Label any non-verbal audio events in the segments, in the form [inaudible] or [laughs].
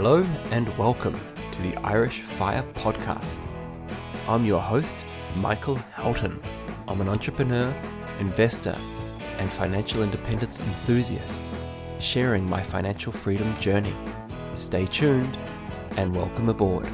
Hello and welcome to the Irish Fire Podcast. I'm your host, Michael Houghton. I'm an entrepreneur, investor, and financial independence enthusiast, sharing my financial freedom journey. Stay tuned and welcome aboard.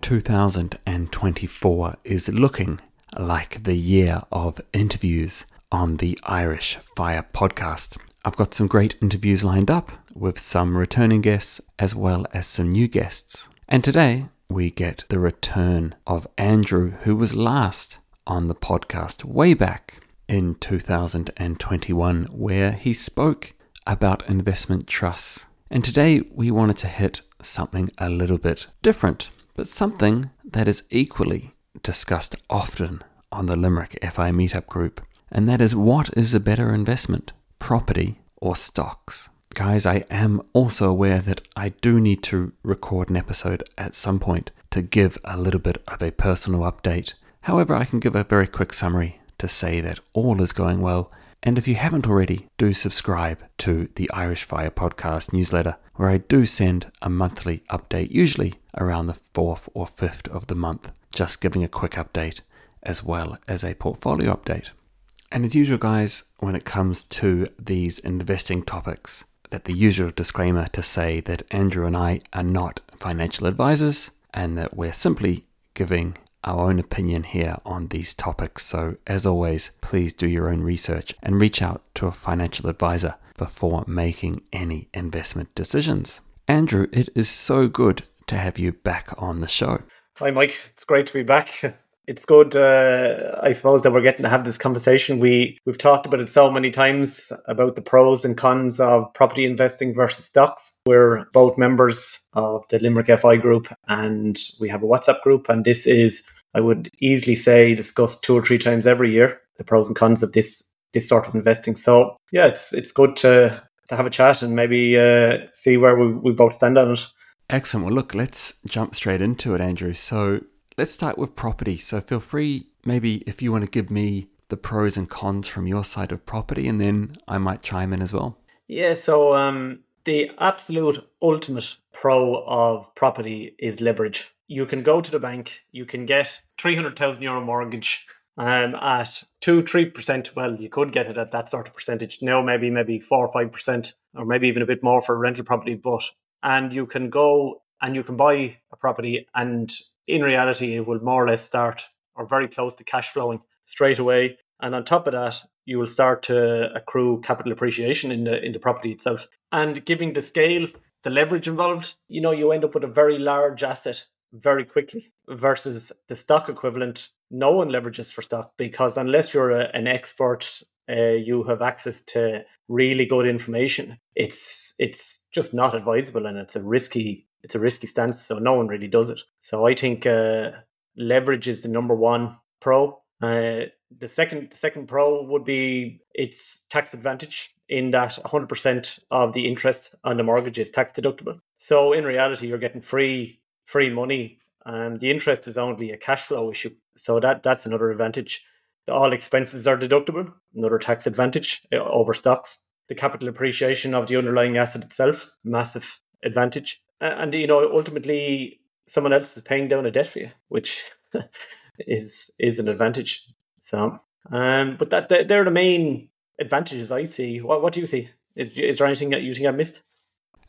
Two thousand and twenty-four is looking like the year of interviews on the Irish Fire podcast. I've got some great interviews lined up with some returning guests as well as some new guests. And today we get the return of Andrew, who was last on the podcast way back in 2021, where he spoke about investment trusts. And today we wanted to hit something a little bit different, but something that is equally discussed often on the Limerick FI Meetup group, and that is what is a better investment, property or stocks? Guys, I am also aware that I do need to record an episode at some point to give a little bit of a personal update. However, I can give a very quick summary to say that all is going well. And if you haven't already, do subscribe to the Irish Fire Podcast newsletter, where I do send a monthly update, usually around the 4th or 5th of the month, just giving a quick update as well as a portfolio update. And as usual, guys, when it comes to these investing topics, that the usual disclaimer to say that Andrew and I are not financial advisors and that we're simply giving our own opinion here on these topics. So, as always, please do your own research and reach out to a financial advisor before making any investment decisions. Andrew, it is so good to have you back on the show. Hi, Mike. It's great to be back. [laughs] It's good, uh, I suppose, that we're getting to have this conversation. We we've talked about it so many times about the pros and cons of property investing versus stocks. We're both members of the Limerick FI group, and we have a WhatsApp group. And this is, I would easily say, discussed two or three times every year the pros and cons of this this sort of investing. So yeah, it's it's good to to have a chat and maybe uh, see where we, we both stand on it. Excellent. Well, look, let's jump straight into it, Andrew. So let's start with property. So feel free, maybe if you want to give me the pros and cons from your side of property, and then I might chime in as well. Yeah. So um, the absolute ultimate pro of property is leverage. You can go to the bank, you can get three hundred thousand euro mortgage um, at two, three percent. Well, you could get it at that sort of percentage. Now, maybe maybe four or five percent, or maybe even a bit more for rental property. But and you can go and you can buy a property and in reality, it will more or less start or very close to cash flowing straight away. And on top of that, you will start to accrue capital appreciation in the in the property itself. And giving the scale, the leverage involved, you know, you end up with a very large asset very quickly versus the stock equivalent. No one leverages for stock because unless you're a, an expert, uh, you have access to really good information. It's it's just not advisable and it's a risky it's a risky stance, so no one really does it. So I think uh, leverage is the number one pro. Uh, the second the second pro would be its tax advantage in that 100% of the interest on the mortgage is tax deductible. So in reality, you're getting free free money, and the interest is only a cash flow issue. So that that's another advantage. All expenses are deductible, another tax advantage uh, over stocks. The capital appreciation of the underlying asset itself, massive advantage and you know ultimately someone else is paying down a debt for you, which [laughs] is is an advantage. So, um, but that they're the main advantages I see. What what do you see? Is is there anything that you think I missed?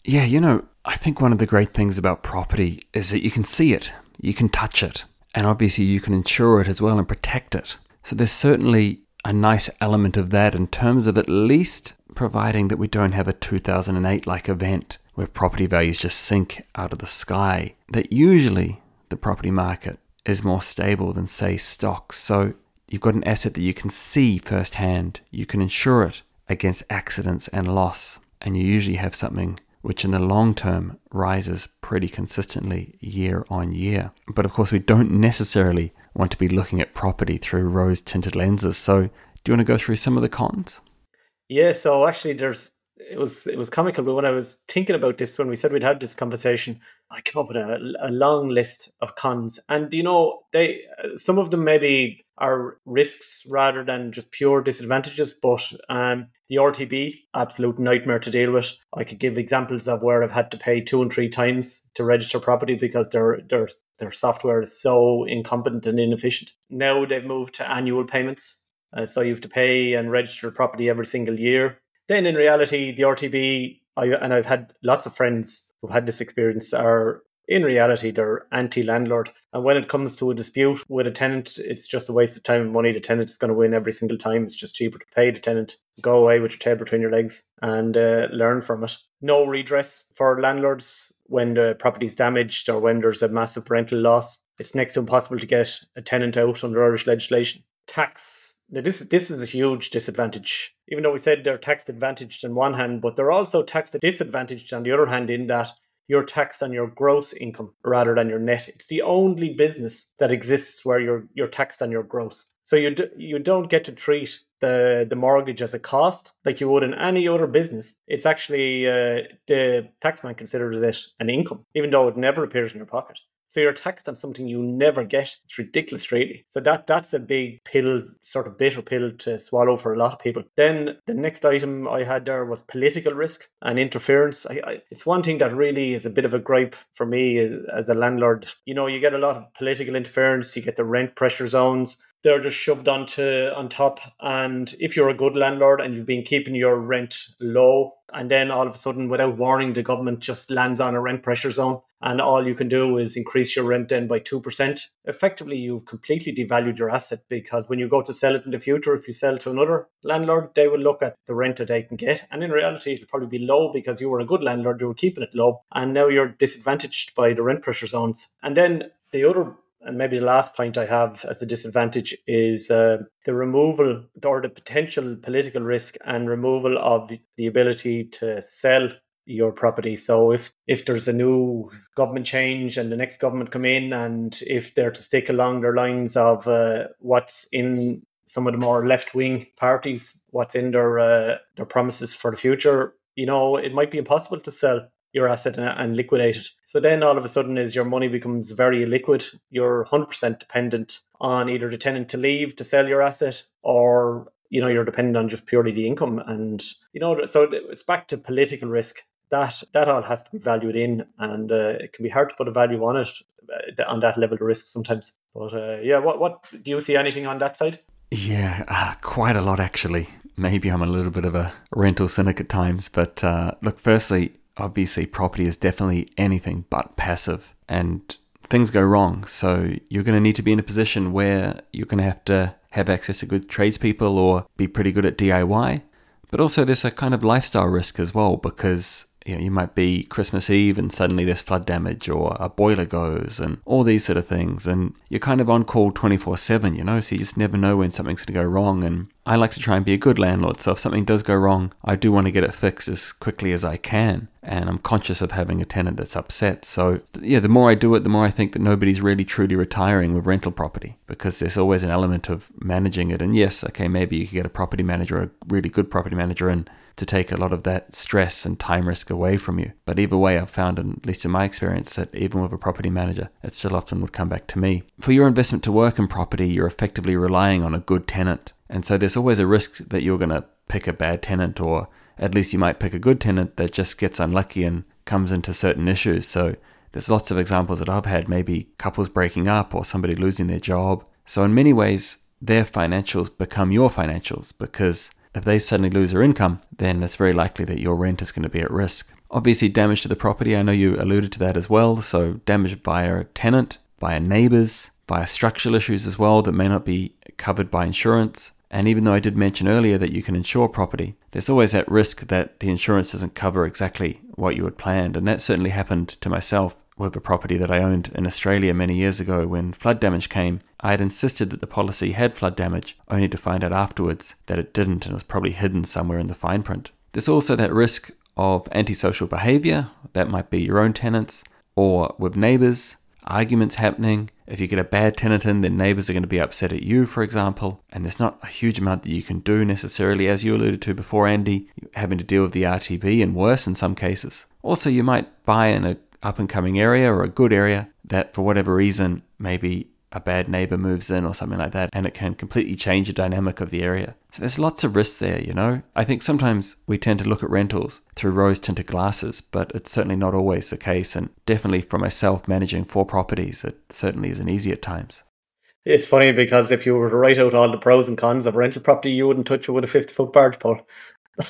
Yeah, you know, I think one of the great things about property is that you can see it, you can touch it, and obviously you can insure it as well and protect it. So there's certainly a nice element of that in terms of at least providing that we don't have a 2008 like event where property values just sink out of the sky, that usually the property market is more stable than, say, stocks. So you've got an asset that you can see firsthand, you can insure it against accidents and loss, and you usually have something which in the long term rises pretty consistently year on year. But of course, we don't necessarily want to be looking at property through rose tinted lenses. So, do you want to go through some of the cons? Yeah, so actually, there's it was it was comical. But when I was thinking about this, when we said we'd had this conversation, I came up with a, a long list of cons, and you know, they some of them maybe are risks rather than just pure disadvantages. But um, the RTB, absolute nightmare to deal with. I could give examples of where I've had to pay two and three times to register property because their their their software is so incompetent and inefficient. Now they've moved to annual payments, uh, so you have to pay and register property every single year. Then in reality, the RTB, I, and I've had lots of friends who've had this experience, are in reality they're anti-landlord. And when it comes to a dispute with a tenant it's just a waste of time and money. The tenant is going to win every single time. It's just cheaper to pay the tenant go away with your tail between your legs and uh, learn from it. No redress for landlords when the property is damaged or when there's a massive rental loss. It's next to impossible to get a tenant out under irish legislation. Tax now this this is a huge disadvantage. Even though we said they're tax advantaged on one hand, but they're also tax disadvantaged on the other hand in that you're taxed on your gross income rather than your net. It's the only business that exists where you're you're taxed on your gross. So you do, you don't get to treat the the mortgage as a cost like you would in any other business. It's actually uh, the taxman considers it an income, even though it never appears in your pocket. So you're taxed on something you never get. It's ridiculous, really. So that that's a big pill, sort of bitter pill to swallow for a lot of people. Then the next item I had there was political risk and interference. I, I, it's one thing that really is a bit of a gripe for me as, as a landlord. You know, you get a lot of political interference. You get the rent pressure zones they're just shoved onto on top. And if you're a good landlord and you've been keeping your rent low, and then all of a sudden, without warning, the government just lands on a rent pressure zone, and all you can do is increase your rent then by two percent. Effectively, you've completely devalued your asset because when you go to sell it in the future, if you sell to another landlord, they will look at the rent that they can get, and in reality, it'll probably be low because you were a good landlord, you were keeping it low, and now you're disadvantaged by the rent pressure zones. And then the other and maybe the last point I have as a disadvantage is uh, the removal or the potential political risk and removal of the ability to sell your property. So if if there's a new government change and the next government come in, and if they're to stick along their lines of uh, what's in some of the more left wing parties, what's in their uh, their promises for the future, you know, it might be impossible to sell your asset and, and liquidate it. So then all of a sudden is your money becomes very illiquid. You're 100% dependent on either the tenant to leave to sell your asset or you know you're dependent on just purely the income and you know so it's back to political risk that that all has to be valued in and uh, it can be hard to put a value on it uh, on that level of risk sometimes but uh, yeah what what do you see anything on that side yeah uh, quite a lot actually maybe i'm a little bit of a rental cynic at times but uh, look firstly obviously property is definitely anything but passive and things go wrong. So you're going to need to be in a position where you're going to have to have access to good tradespeople or be pretty good at DIY. But also there's a kind of lifestyle risk as well because you know, you might be Christmas Eve and suddenly there's flood damage or a boiler goes and all these sort of things. And you're kind of on call 24 7, you know, so you just never know when something's going to go wrong. And I like to try and be a good landlord. So if something does go wrong, I do want to get it fixed as quickly as I can. And I'm conscious of having a tenant that's upset. So, yeah, the more I do it, the more I think that nobody's really truly retiring with rental property because there's always an element of managing it. And yes, okay, maybe you could get a property manager, a really good property manager, and to take a lot of that stress and time risk away from you. But either way, I've found, at least in my experience, that even with a property manager, it still often would come back to me. For your investment to work in property, you're effectively relying on a good tenant. And so there's always a risk that you're going to pick a bad tenant, or at least you might pick a good tenant that just gets unlucky and comes into certain issues. So there's lots of examples that I've had, maybe couples breaking up or somebody losing their job. So in many ways, their financials become your financials because if they suddenly lose their income, then it's very likely that your rent is going to be at risk. Obviously, damage to the property, I know you alluded to that as well. So, damage by a tenant, by a neighbors, by structural issues as well that may not be covered by insurance. And even though I did mention earlier that you can insure property, there's always that risk that the insurance doesn't cover exactly what you had planned. And that certainly happened to myself with a property that I owned in Australia many years ago when flood damage came. I had insisted that the policy had flood damage, only to find out afterwards that it didn't and it was probably hidden somewhere in the fine print. There's also that risk of antisocial behavior, that might be your own tenants, or with neighbours. arguments happening. If you get a bad tenant in, then neighbors are going to be upset at you, for example. And there's not a huge amount that you can do necessarily, as you alluded to before, Andy, having to deal with the RTB and worse in some cases. Also, you might buy in a up and coming area or a good area that, for whatever reason, maybe a bad neighbor moves in or something like that, and it can completely change the dynamic of the area. So there's lots of risks there, you know? I think sometimes we tend to look at rentals through rose tinted glasses, but it's certainly not always the case. And definitely for myself, managing four properties, it certainly isn't easy at times. It's funny because if you were to write out all the pros and cons of rental property, you wouldn't touch it with a 50 foot barge pole. [laughs] [laughs]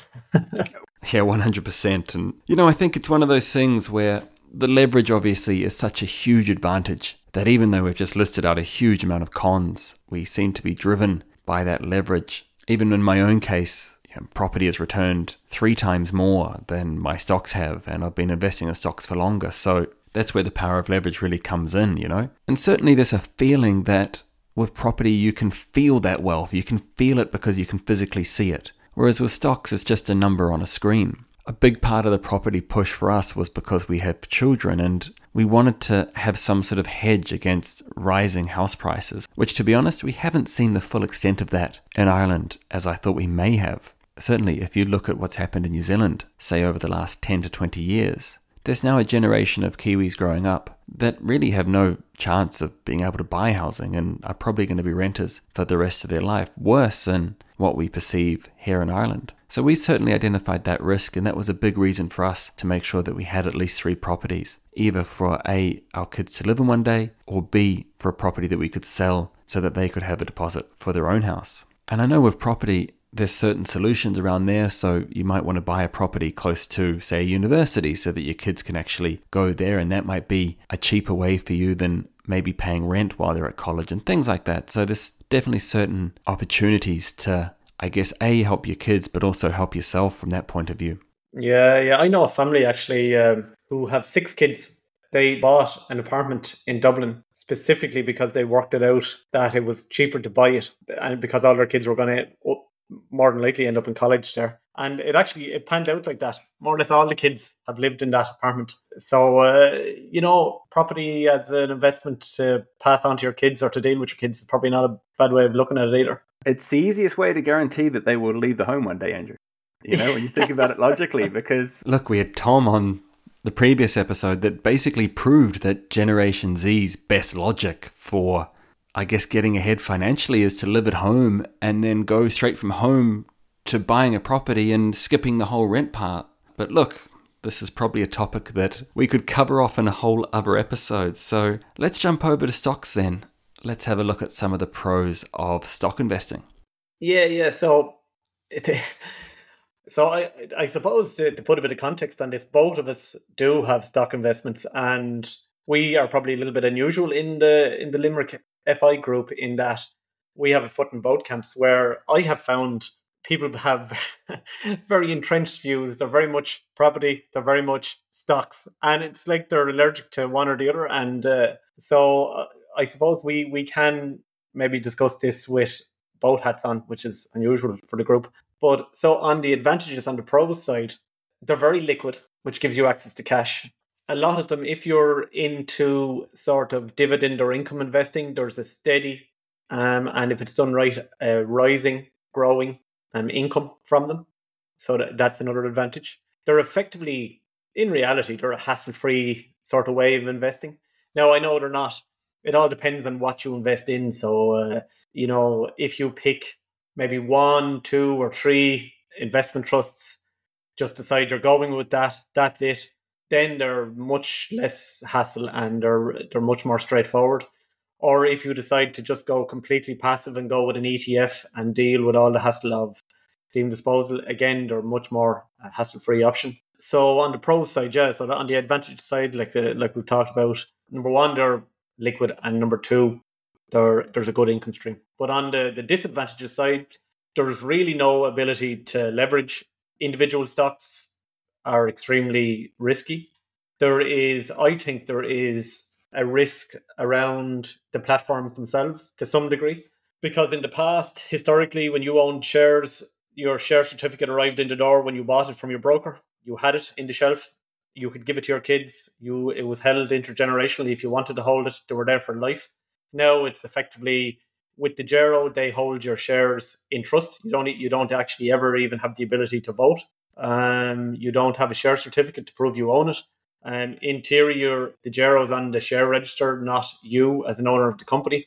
yeah, 100%. And, you know, I think it's one of those things where the leverage obviously is such a huge advantage that even though we've just listed out a huge amount of cons, we seem to be driven by that leverage. Even in my own case, you know, property has returned three times more than my stocks have, and I've been investing in stocks for longer. So that's where the power of leverage really comes in, you know? And certainly there's a feeling that with property, you can feel that wealth. You can feel it because you can physically see it. Whereas with stocks, it's just a number on a screen a big part of the property push for us was because we have children and we wanted to have some sort of hedge against rising house prices, which, to be honest, we haven't seen the full extent of that in Ireland as I thought we may have. Certainly, if you look at what's happened in New Zealand, say over the last 10 to 20 years, there's now a generation of Kiwis growing up that really have no chance of being able to buy housing and are probably going to be renters for the rest of their life, worse than what we perceive here in Ireland. So we certainly identified that risk, and that was a big reason for us to make sure that we had at least three properties, either for A, our kids to live in one day, or B, for a property that we could sell so that they could have a deposit for their own house. And I know with property, there's certain solutions around there. So you might want to buy a property close to, say, a university so that your kids can actually go there. And that might be a cheaper way for you than maybe paying rent while they're at college and things like that. So there's definitely certain opportunities to I guess, A, help your kids, but also help yourself from that point of view. Yeah, yeah. I know a family actually um, who have six kids. They bought an apartment in Dublin specifically because they worked it out that it was cheaper to buy it and because all their kids were going to more than likely end up in college there. And it actually it panned out like that. More or less all the kids have lived in that apartment. So uh, you know, property as an investment to pass on to your kids or to deal with your kids is probably not a bad way of looking at it either. It's the easiest way to guarantee that they will leave the home one day, Andrew. You know, when you think about it logically, [laughs] because look, we had Tom on the previous episode that basically proved that Generation Z's best logic for, I guess, getting ahead financially is to live at home and then go straight from home to buying a property and skipping the whole rent part. But look, this is probably a topic that we could cover off in a whole other episode. So let's jump over to stocks then let's have a look at some of the pros of stock investing. Yeah, yeah. So, it, [laughs] so I, I suppose to, to put a bit of context on this, both of us do have stock investments, and we are probably a little bit unusual in the in the Limerick FI group in that we have a foot in both camps. Where I have found people [laughs] have very entrenched views. They're very much property. They're very much stocks, and it's like they're allergic to one or the other. And uh, so uh, I suppose we we can maybe discuss this with both hats on, which is unusual for the group. But so on the advantages on the pros side, they're very liquid, which gives you access to cash. A lot of them, if you're into sort of dividend or income investing, there's a steady, um, and if it's done right, a rising, growing um, income from them. So that, that's another advantage. They're effectively, in reality, they're a hassle-free sort of way of investing. Now I know they're not it all depends on what you invest in. So, uh, you know, if you pick maybe one, two, or three investment trusts, just decide you're going with that. That's it. Then they're much less hassle and they're they're much more straightforward. Or if you decide to just go completely passive and go with an ETF and deal with all the hassle of deemed disposal, again, they're much more hassle-free option. So on the pro side, yeah. So on the advantage side, like uh, like we've talked about, number one, they're liquid, and number two, there there's a good income stream. But on the, the disadvantages side, there's really no ability to leverage. Individual stocks are extremely risky. There is, I think, there is a risk around the platforms themselves to some degree. Because in the past, historically, when you owned shares, your share certificate arrived in the door when you bought it from your broker. You had it in the shelf you could give it to your kids. You it was held intergenerationally. If you wanted to hold it, they were there for life. Now it's effectively with the DEGIRO, they hold your shares in trust. You don't you don't actually ever even have the ability to vote. Um, you don't have a share certificate to prove you own it. Um, in theory, the DEGIRO's on the share register, not you as an owner of the company.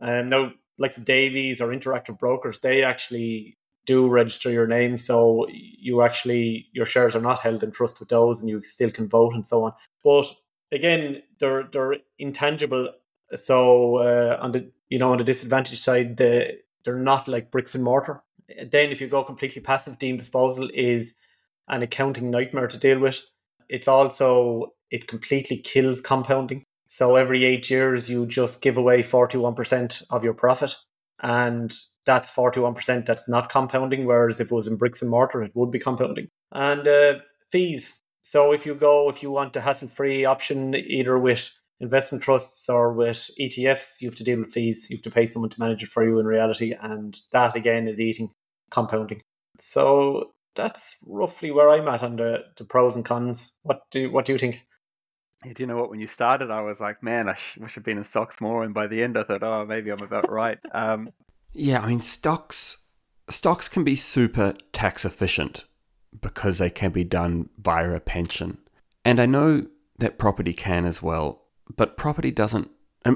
Um, now, like the Davies or Interactive Brokers, they actually do register your name, so you actually your shares are not held in trust with those, and you still can vote and so on. But again, they're they're intangible. So uh, on the you know on the disadvantage side, the, they're not like bricks and mortar. Then, if you go completely passive, deemed disposal is an accounting nightmare to deal with. It's also it completely kills compounding. So every eight years, you just give away forty one percent of your profit, and that's 41% that's not compounding, whereas if it was in bricks and mortar, it would be compounding. And uh, fees. So if you go, if you want a hassle free option, either with investment trusts or with ETFs, you have to deal with fees. You have to pay someone to manage it for you in reality. And that again is eating compounding. So that's roughly where I'm at on the, the pros and cons. What do what do you think? Yeah, do you know what? When you started, I was like, man, I sh- wish I'd been in stocks more. And by the end, I thought, oh, maybe I'm about right. Um, yeah, I mean stocks stocks can be super tax efficient because they can be done via a pension. And I know that property can as well, but property doesn't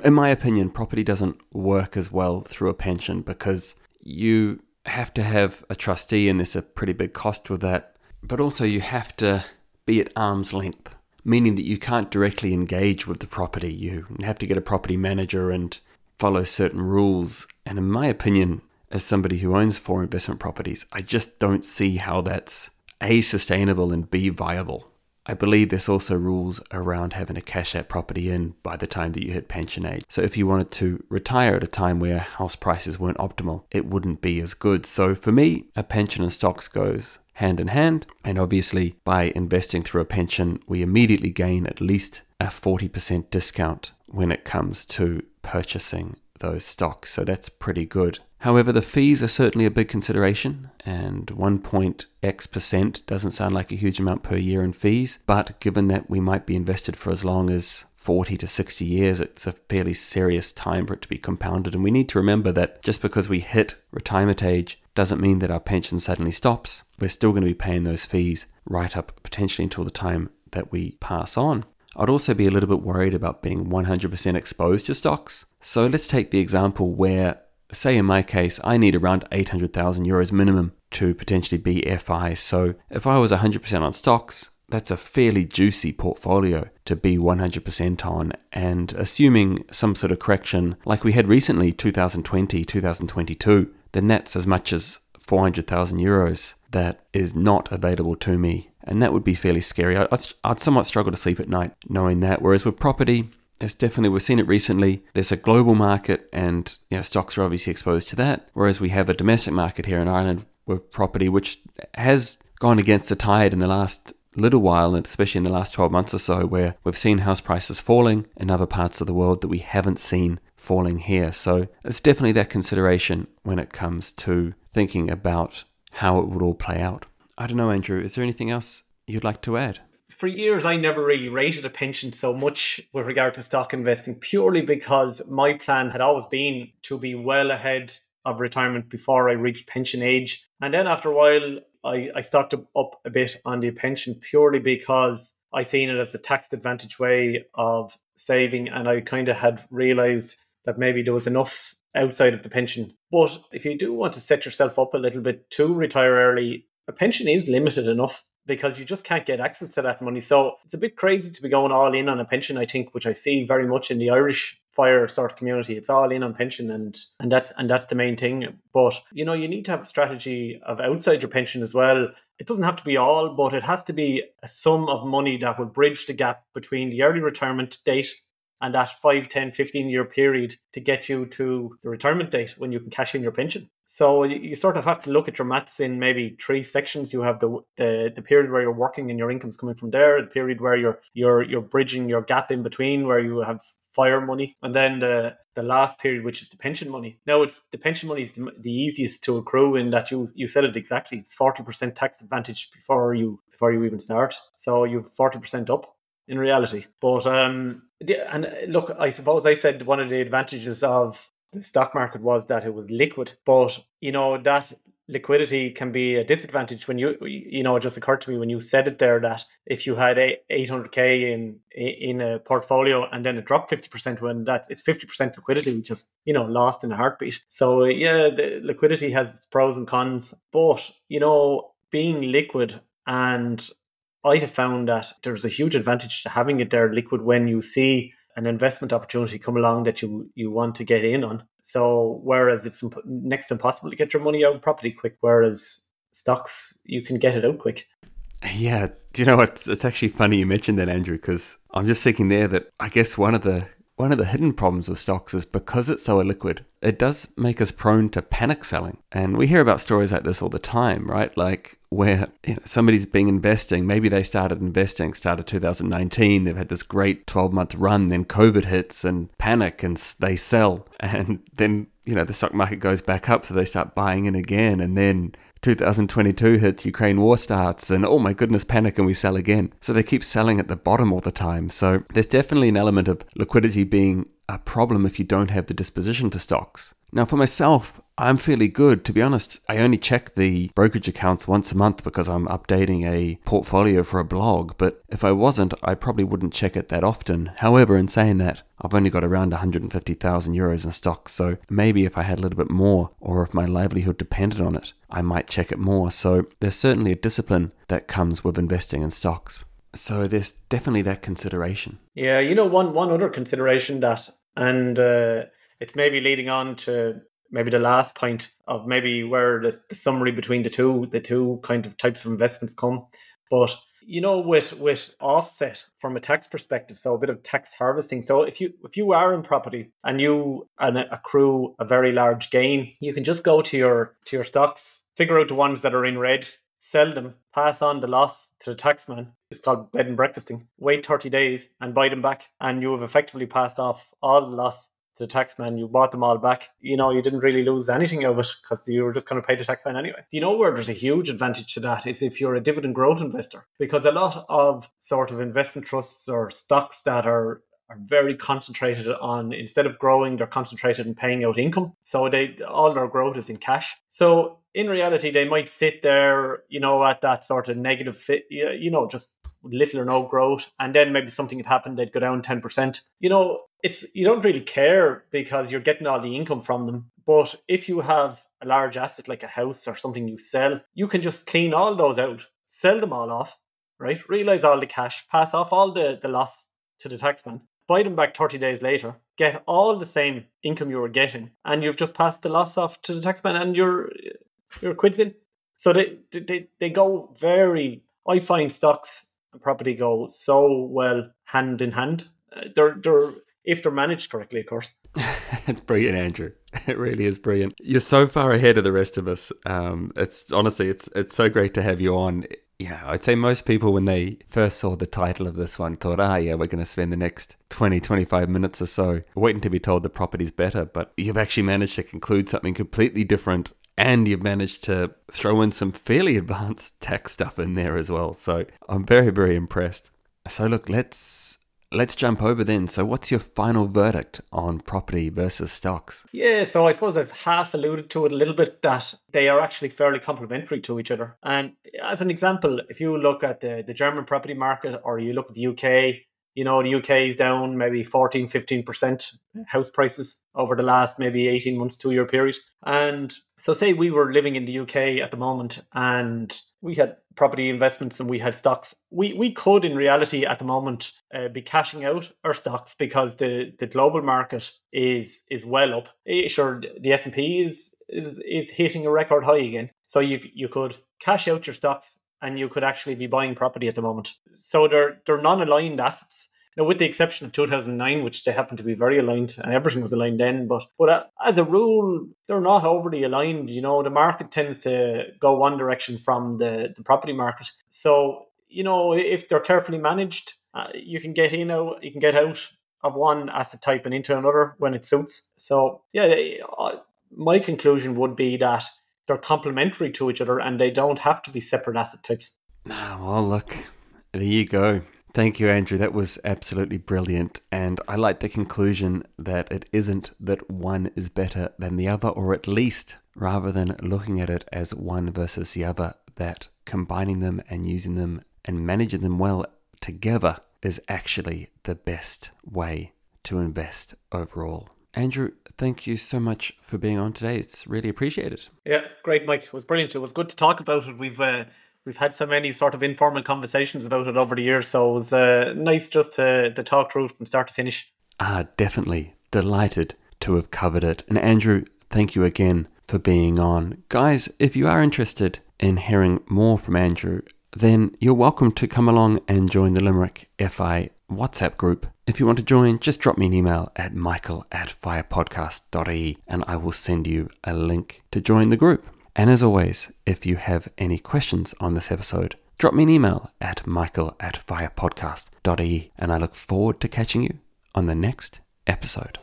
in my opinion, property doesn't work as well through a pension because you have to have a trustee and there's a pretty big cost with that. But also you have to be at arm's length, meaning that you can't directly engage with the property. You have to get a property manager and follow certain rules. And in my opinion, as somebody who owns four investment properties, I just don't see how that's A, sustainable and B, viable. I believe there's also rules around having a cash out property in by the time that you hit pension age. So if you wanted to retire at a time where house prices weren't optimal, it wouldn't be as good. So for me, a pension and stocks goes hand in hand. And obviously, by investing through a pension, we immediately gain at least a 40% discount when it comes to purchasing those stocks. So that's pretty good. However, the fees are certainly a big consideration, and 1 point X percent doesn't sound like a huge amount per year in fees, but given that we might be invested for as long as 40 to 60 years, it's a fairly serious time for it to be compounded. And we need to remember that just because we hit retirement age doesn't mean that our pension suddenly stops. We're still going to be paying those fees right up potentially until the time that we pass on. I'd also be a little bit worried about being 100% exposed to stocks. So let's take the example where, say in my case, I need around 800,000 euros minimum to potentially be FI. So if I was 100% on stocks, that's a fairly juicy portfolio to be 100% on. And assuming some sort of correction like we had recently, 2020, 2022, then that's as much as 400,000 euros that is not available to me and that would be fairly scary. I'd, I'd somewhat struggle to sleep at night knowing that. Whereas with property, it's definitely we've seen it recently. There's a global market, and you know, stocks are obviously exposed to that. Whereas we have a domestic market here in Ireland with property, which has gone against the tide in the last little while, and especially in the last 12 months or so, where we've seen house prices falling in other parts of the world that we haven't seen falling here. So it's definitely that consideration when it comes to thinking about how it would all play out. I don't know, Andrew. Is there anything else you'd like to add? For years, I never really rated a pension so much with regard to stock investing, purely because my plan had always been to be well ahead of retirement before I reached pension age. And then after a while, I, I stocked up a bit on the pension purely because I seen it as a tax advantage way of saving, and I kind of had realized that maybe there was enough outside of the pension. But if you do want to set yourself up a little bit to retire early, a pension is limited enough because you just can't get access to that money. So it's a bit crazy to be going all in on a pension, I think, which I see very much in the Irish fire sort of community. It's all in on pension and and that's and that's the main thing. But you know, you need to have a strategy of outside your pension as well. It doesn't have to be all, but it has to be a sum of money that will bridge the gap between the early retirement date and that 5, 10, 15 year period to get you to the retirement date when you can cash in your pension. So you, sort of have to look at your maths in maybe three sections. You have the, the the period where you're working and your income's coming from there, the period where you're you're you're bridging your gap in between where you have fire money, and then the the last period, which is the pension money. Now, it's the pension money is the, the easiest to accrue in that you you said it exactly. It's forty percent tax advantage before you before you even start. So you've 40% up in reality. But um, and uh, look, I suppose I said one of the advantages of the stock market was that it was liquid, but you know that liquidity can be a disadvantage when you you know it just occurred to me when you said it there that if you had a 800k in in a portfolio and then it dropped 50% when that it's 50% liquidity just you know lost in a heartbeat. So yeah the liquidity has its pros and cons. But you know being liquid and I have found that there's a huge advantage to having it there liquid when you see an investment opportunity come along that you you want to get in on. So whereas it's imp- next impossible to get your money out of property quick, whereas stocks you can get it out quick. Yeah, do you know what? It's actually funny you mentioned that, Andrew, because I'm just thinking there that I guess one of the one of the hidden problems with stocks is because it's so illiquid, it does make us prone to panic selling. And we hear about stories like this all the time, right? Like where you know, somebody's been investing, maybe they started investing, started 2019, they've had this great 12 month run, then COVID hits and panic and they sell. [laughs] And then, you know, the stock market goes back up, so they start buying in again. And then 2022 hits, Ukraine war starts, and oh my goodness, panic and we sell again. So they keep selling at the bottom all the time. So there's definitely an element of liquidity being a problem if you don't have the disposition for stocks. Now, for myself, I'm fairly good. To be honest, I only check the brokerage accounts once a month because I'm updating a portfolio for a blog. But if I wasn't, I probably wouldn't check it that often. However, in saying that, I've only got around 150,000 euros in stocks. So maybe if I had a little bit more, or if my livelihood depended on it, I might check it more. So there's certainly a discipline that comes with investing in stocks. So there's definitely that consideration. Yeah, you know, one one other consideration that, and uh, it's maybe leading on to maybe the last point of maybe where the, the summary between the two the two kind of types of investments come. But you know with with offset from a tax perspective so a bit of tax harvesting. So if you if you are in property and you and accrue a very large gain you can just go to your to your stocks figure out the ones that are in red sell them pass on the loss to the taxman it's called bed and breakfasting. Wait 30 days and buy them back and you have effectively passed off all the loss the taxman, you bought them all back. You know, you didn't really lose anything of it because you were just going to pay the taxman anyway. You know where there's a huge advantage to that is if you're a dividend growth investor, because a lot of sort of investment trusts or stocks that are are very concentrated on instead of growing, they're concentrated in paying out income. So they all their growth is in cash. So in reality, they might sit there, you know, at that sort of negative fit, you know, just little or no growth, and then maybe something had happened, they'd go down ten percent. You know, it's you don't really care because you're getting all the income from them. But if you have a large asset like a house or something you sell, you can just clean all those out, sell them all off, right? Realize all the cash, pass off all the, the loss to the taxman, buy them back 30 days later, get all the same income you were getting, and you've just passed the loss off to the taxman and you're you're quids in. So they, they they go very I find stocks property go so well hand in hand. Uh, they're they're if they're managed correctly, of course. [laughs] it's brilliant, Andrew. It really is brilliant. You're so far ahead of the rest of us. Um, it's honestly, it's it's so great to have you on. Yeah, I'd say most people when they first saw the title of this one thought, ah, yeah, we're going to spend the next 20, 25 minutes or so waiting to be told the property's better. But you've actually managed to conclude something completely different and you've managed to throw in some fairly advanced [laughs] tech stuff in there as well. So I'm very, very impressed. So look, let's Let's jump over then. So, what's your final verdict on property versus stocks? Yeah, so I suppose I've half alluded to it a little bit that they are actually fairly complementary to each other. And as an example, if you look at the, the German property market or you look at the UK, you know, the UK is down maybe 14, 15% house prices over the last maybe 18 months, two year period. And so, say we were living in the UK at the moment and we had property investments and we had stocks. We we could, in reality, at the moment, uh, be cashing out our stocks because the, the global market is is well up. Eh, sure, the S and P is is is hitting a record high again. So you you could cash out your stocks and you could actually be buying property at the moment. So they're they're non aligned assets. Now, with the exception of 2009, which they happen to be very aligned, and everything was aligned then, but but uh, as a rule, they're not overly aligned. You know, the market tends to go one direction from the the property market. So you know, if they're carefully managed, uh, you can get in out, you can get out of one asset type and into another when it suits. So yeah, uh, my conclusion would be that they're complementary to each other and they don't have to be separate asset types. Ah, well, look, there you go. Thank you, Andrew. That was absolutely brilliant. And I like the conclusion that it isn't that one is better than the other, or at least rather than looking at it as one versus the other, that combining them and using them and managing them well together is actually the best way to invest overall. Andrew, thank you so much for being on today. It's really appreciated. Yeah, great, Mike. It was brilliant. It was good to talk about it. We've uh, we've had so many sort of informal conversations about it over the years, so it was uh, nice just to, to talk through from start to finish. Ah, definitely. Delighted to have covered it. And Andrew, thank you again for being on. Guys, if you are interested in hearing more from Andrew, then you're welcome to come along and join the Limerick FI WhatsApp group. If you want to join, just drop me an email at michael at firepodcast.ie and I will send you a link to join the group. And as always, if you have any questions on this episode, drop me an email at michael at firepodcast.ie and I look forward to catching you on the next episode.